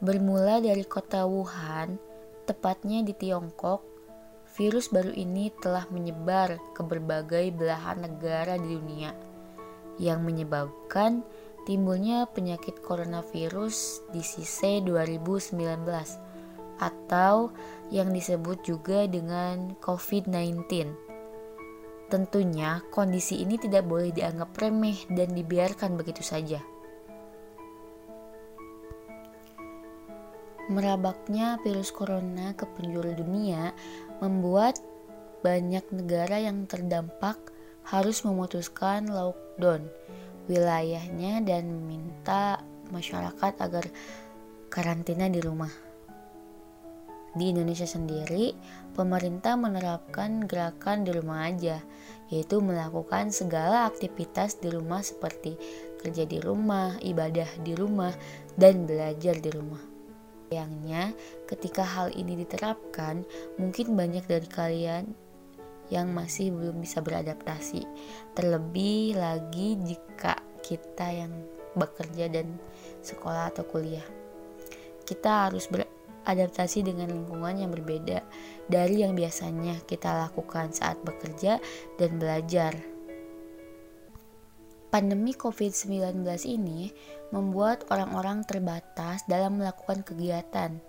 Bermula dari kota Wuhan, tepatnya di Tiongkok, virus baru ini telah menyebar ke berbagai belahan negara di dunia yang menyebabkan timbulnya penyakit coronavirus di sise 2019 atau yang disebut juga dengan COVID-19. Tentunya kondisi ini tidak boleh dianggap remeh dan dibiarkan begitu saja. Merabaknya virus corona ke penjuru dunia membuat banyak negara yang terdampak harus memutuskan lockdown wilayahnya dan meminta masyarakat agar karantina di rumah. Di Indonesia sendiri, pemerintah menerapkan gerakan di rumah aja, yaitu melakukan segala aktivitas di rumah seperti kerja di rumah, ibadah di rumah, dan belajar di rumah. Sayangnya, ketika hal ini diterapkan, mungkin banyak dari kalian yang masih belum bisa beradaptasi. Terlebih lagi jika kita yang bekerja dan sekolah atau kuliah. Kita harus beradaptasi dengan lingkungan yang berbeda dari yang biasanya kita lakukan saat bekerja dan belajar. Pandemi COVID-19 ini membuat orang-orang terbatas dalam melakukan kegiatan.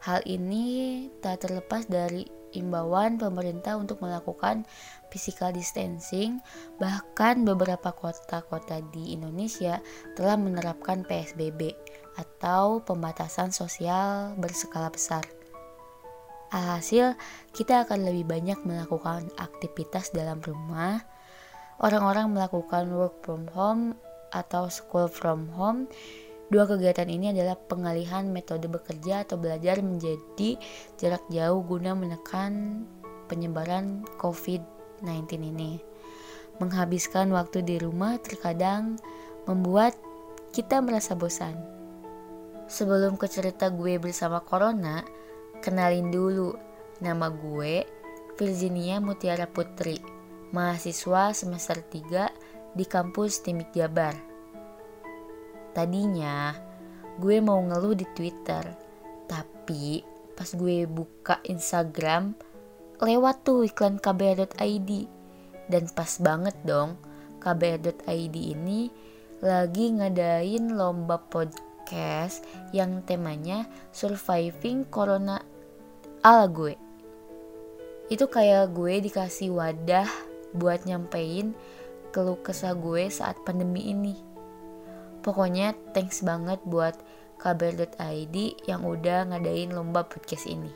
Hal ini tak terlepas dari imbauan pemerintah untuk melakukan physical distancing, bahkan beberapa kota-kota di Indonesia telah menerapkan PSBB atau pembatasan sosial berskala besar. Alhasil, kita akan lebih banyak melakukan aktivitas dalam rumah, orang-orang melakukan work from home atau school from home. Dua kegiatan ini adalah pengalihan metode bekerja atau belajar menjadi jarak jauh guna menekan penyebaran COVID-19 ini. Menghabiskan waktu di rumah terkadang membuat kita merasa bosan. Sebelum ke cerita gue bersama Corona, kenalin dulu nama gue Virginia Mutiara Putri mahasiswa semester 3 di kampus Timik Jabar. Tadinya gue mau ngeluh di Twitter, tapi pas gue buka Instagram lewat tuh iklan kbr.id dan pas banget dong kbr.id ini lagi ngadain lomba podcast yang temanya surviving corona. Ala gue. Itu kayak gue dikasih wadah buat nyampein keluh kesah gue saat pandemi ini. Pokoknya thanks banget buat kabar.id yang udah ngadain lomba podcast ini.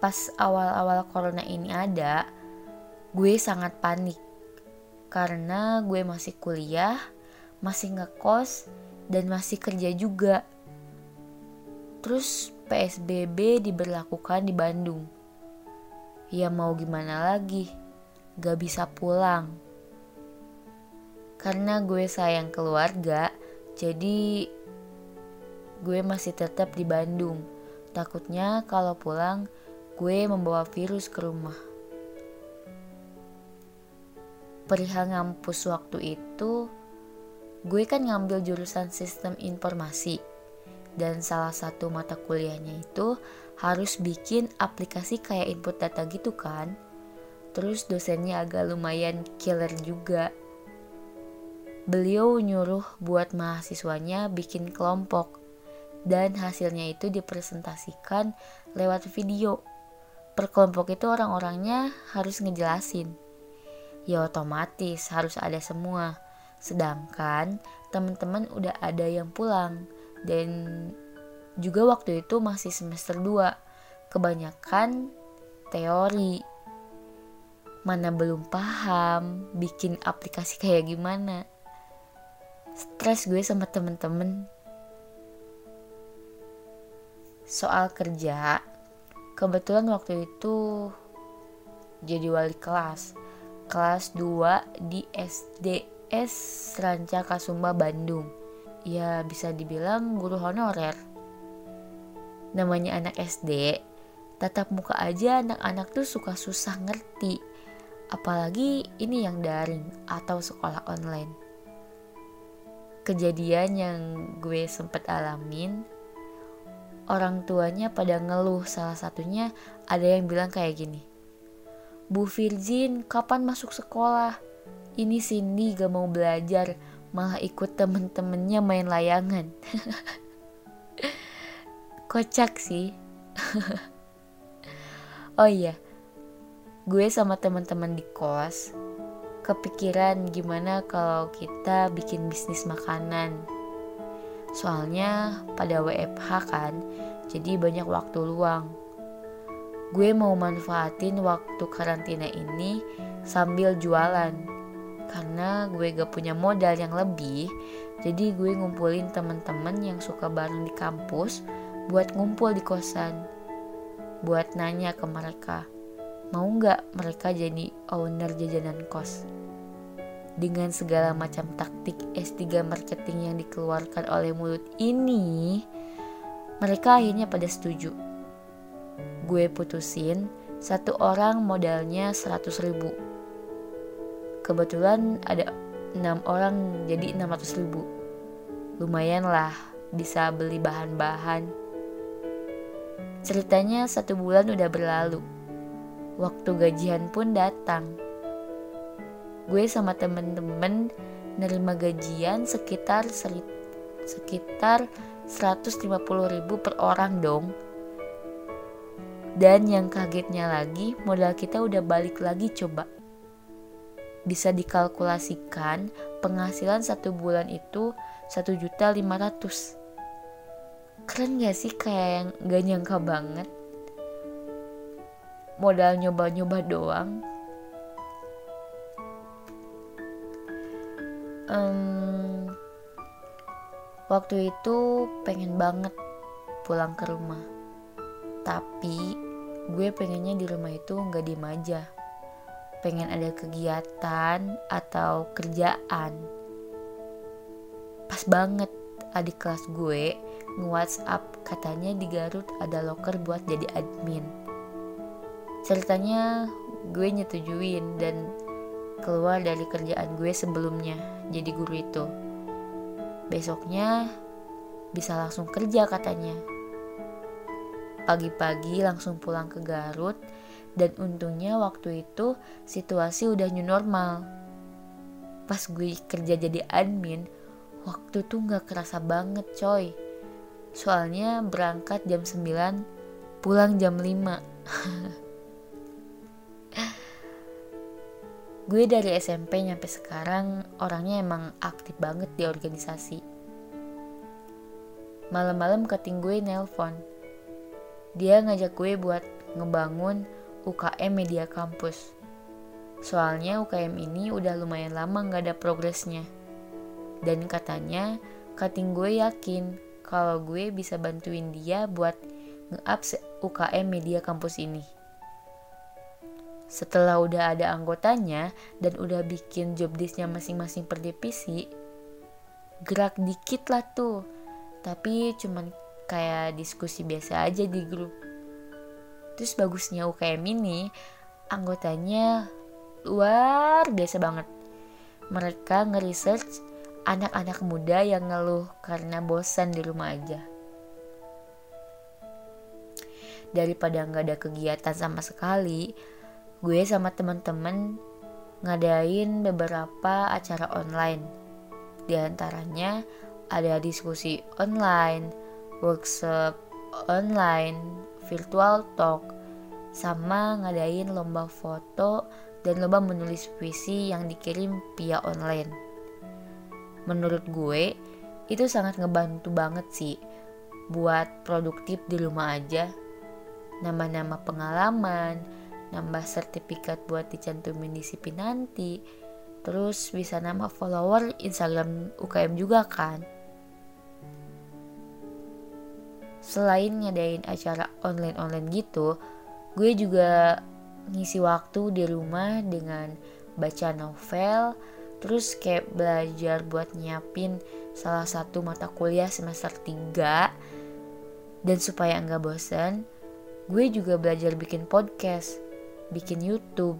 Pas awal-awal corona ini ada, gue sangat panik karena gue masih kuliah, masih ngekos, dan masih kerja juga. Terus PSBB diberlakukan di Bandung. Ya mau gimana lagi, gak bisa pulang. Karena gue sayang keluarga, jadi gue masih tetap di Bandung. Takutnya kalau pulang, gue membawa virus ke rumah. Perihal ngampus waktu itu, gue kan ngambil jurusan sistem informasi dan salah satu mata kuliahnya itu harus bikin aplikasi kayak input data gitu kan? Terus dosennya agak lumayan killer juga. Beliau nyuruh buat mahasiswanya bikin kelompok. Dan hasilnya itu dipresentasikan lewat video. Per kelompok itu orang-orangnya harus ngejelasin. Ya otomatis harus ada semua. Sedangkan teman-teman udah ada yang pulang dan juga waktu itu masih semester 2 kebanyakan teori. Mana belum paham bikin aplikasi kayak gimana. Stres gue sama temen-temen. Soal kerja kebetulan waktu itu jadi wali kelas. Kelas 2 di SDS Ranca Kasumba Bandung ya bisa dibilang guru honorer. Namanya anak SD, tatap muka aja anak-anak tuh suka susah ngerti. apalagi ini yang daring atau sekolah online. Kejadian yang gue sempet alamin, orang tuanya pada ngeluh salah satunya ada yang bilang kayak gini. Bu Virgin, kapan masuk sekolah? Ini Cindy gak mau belajar, malah ikut temen-temennya main layangan. Kocak sih. oh iya, gue sama teman-teman di kos kepikiran gimana kalau kita bikin bisnis makanan. Soalnya pada WFH kan, jadi banyak waktu luang. Gue mau manfaatin waktu karantina ini sambil jualan. Karena gue gak punya modal yang lebih, jadi gue ngumpulin temen-temen yang suka bareng di kampus buat ngumpul di kosan. Buat nanya ke mereka mau nggak mereka jadi owner jajanan kos? Dengan segala macam taktik S3 marketing yang dikeluarkan oleh mulut ini, mereka akhirnya pada setuju. Gue putusin, satu orang modalnya 100 ribu. Kebetulan ada enam orang jadi 600 ribu. Lumayan lah, bisa beli bahan-bahan. Ceritanya satu bulan udah berlalu waktu gajian pun datang. Gue sama temen-temen nerima gajian sekitar seri, sekitar 150 ribu per orang dong. Dan yang kagetnya lagi, modal kita udah balik lagi coba. Bisa dikalkulasikan penghasilan satu bulan itu satu juta lima ratus. Keren gak sih kayak yang gak nyangka banget? modal nyoba-nyoba doang um, waktu itu pengen banget pulang ke rumah tapi gue pengennya di rumah itu nggak diem aja pengen ada kegiatan atau kerjaan. Pas banget adik kelas gue nge-whatsapp katanya di Garut ada loker buat jadi admin. Ceritanya gue nyetujuin dan keluar dari kerjaan gue sebelumnya jadi guru itu. Besoknya bisa langsung kerja katanya. Pagi-pagi langsung pulang ke Garut dan untungnya waktu itu situasi udah new normal pas gue kerja jadi admin waktu tuh gak kerasa banget coy soalnya berangkat jam 9 pulang jam 5 gue dari SMP nyampe sekarang orangnya emang aktif banget di organisasi. Malam-malam keting gue nelpon. Dia ngajak gue buat ngebangun UKM Media Kampus. Soalnya UKM ini udah lumayan lama gak ada progresnya. Dan katanya, kating gue yakin kalau gue bisa bantuin dia buat nge-up UKM Media Kampus ini setelah udah ada anggotanya dan udah bikin job desknya masing-masing per divisi gerak dikit lah tuh tapi cuman kayak diskusi biasa aja di grup terus bagusnya UKM ini anggotanya luar biasa banget mereka nge-research anak-anak muda yang ngeluh karena bosan di rumah aja daripada nggak ada kegiatan sama sekali gue sama teman-teman ngadain beberapa acara online. Di antaranya ada diskusi online, workshop online, virtual talk, sama ngadain lomba foto dan lomba menulis puisi yang dikirim via online. Menurut gue, itu sangat ngebantu banget sih buat produktif di rumah aja. Nama-nama pengalaman, nambah sertifikat buat dicantumin di CP nanti terus bisa nambah follower Instagram UKM juga kan selain ngadain acara online-online gitu gue juga ngisi waktu di rumah dengan baca novel terus kayak belajar buat nyiapin salah satu mata kuliah semester 3 dan supaya nggak bosan gue juga belajar bikin podcast bikin YouTube,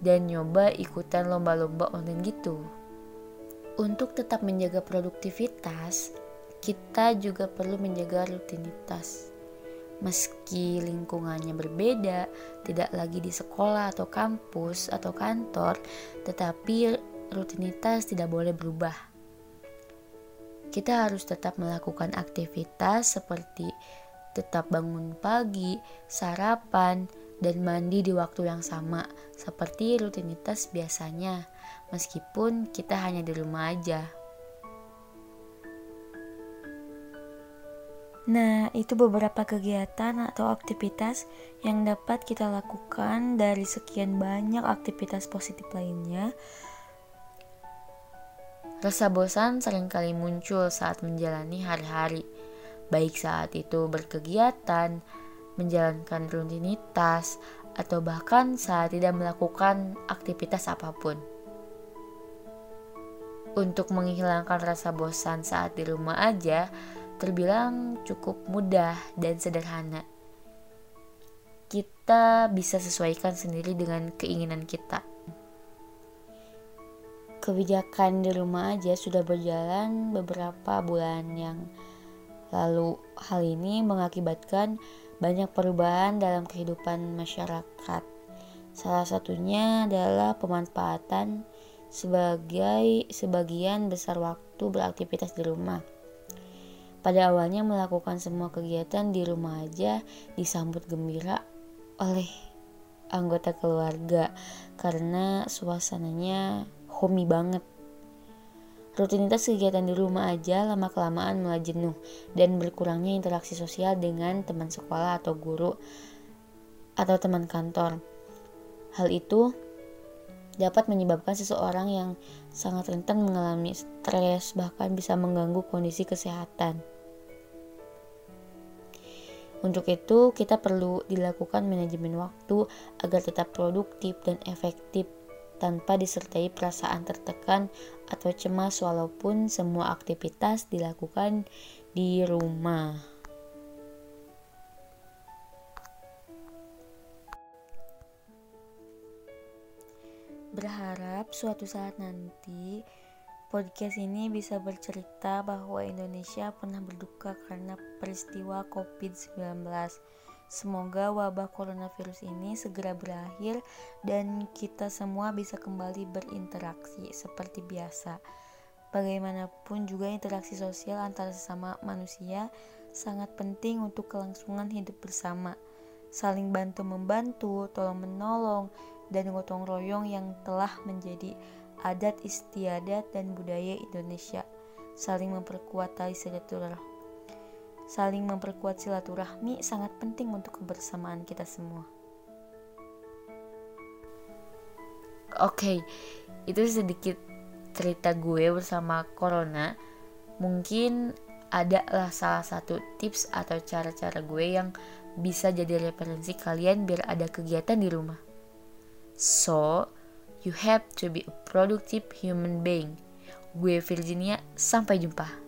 dan nyoba ikutan lomba-lomba online gitu. Untuk tetap menjaga produktivitas, kita juga perlu menjaga rutinitas. Meski lingkungannya berbeda, tidak lagi di sekolah atau kampus atau kantor, tetapi rutinitas tidak boleh berubah. Kita harus tetap melakukan aktivitas seperti tetap bangun pagi, sarapan, dan mandi di waktu yang sama, seperti rutinitas biasanya, meskipun kita hanya di rumah aja. Nah, itu beberapa kegiatan atau aktivitas yang dapat kita lakukan dari sekian banyak aktivitas positif lainnya. Rasa bosan sering kali muncul saat menjalani hari-hari baik saat itu berkegiatan, menjalankan rutinitas, atau bahkan saat tidak melakukan aktivitas apa pun. Untuk menghilangkan rasa bosan saat di rumah aja, terbilang cukup mudah dan sederhana. Kita bisa sesuaikan sendiri dengan keinginan kita. Kebijakan di rumah aja sudah berjalan beberapa bulan yang Lalu, hal ini mengakibatkan banyak perubahan dalam kehidupan masyarakat. Salah satunya adalah pemanfaatan sebagai sebagian besar waktu beraktivitas di rumah. Pada awalnya melakukan semua kegiatan di rumah aja disambut gembira oleh anggota keluarga karena suasananya homey banget Rutinitas kegiatan di rumah aja lama-kelamaan mulai jenuh dan berkurangnya interaksi sosial dengan teman sekolah atau guru atau teman kantor. Hal itu dapat menyebabkan seseorang yang sangat rentan mengalami stres bahkan bisa mengganggu kondisi kesehatan. Untuk itu, kita perlu dilakukan manajemen waktu agar tetap produktif dan efektif tanpa disertai perasaan tertekan atau cemas walaupun semua aktivitas dilakukan di rumah. Berharap suatu saat nanti podcast ini bisa bercerita bahwa Indonesia pernah berduka karena peristiwa COVID-19 Semoga wabah coronavirus ini segera berakhir dan kita semua bisa kembali berinteraksi seperti biasa. Bagaimanapun juga interaksi sosial antara sesama manusia sangat penting untuk kelangsungan hidup bersama. Saling bantu membantu, tolong menolong, dan gotong royong yang telah menjadi adat istiadat dan budaya Indonesia. Saling memperkuat tali silaturahmi Saling memperkuat silaturahmi sangat penting untuk kebersamaan kita semua. Oke, okay, itu sedikit cerita gue bersama Corona. Mungkin adalah salah satu tips atau cara-cara gue yang bisa jadi referensi kalian biar ada kegiatan di rumah. So, you have to be a productive human being. Gue Virginia, sampai jumpa.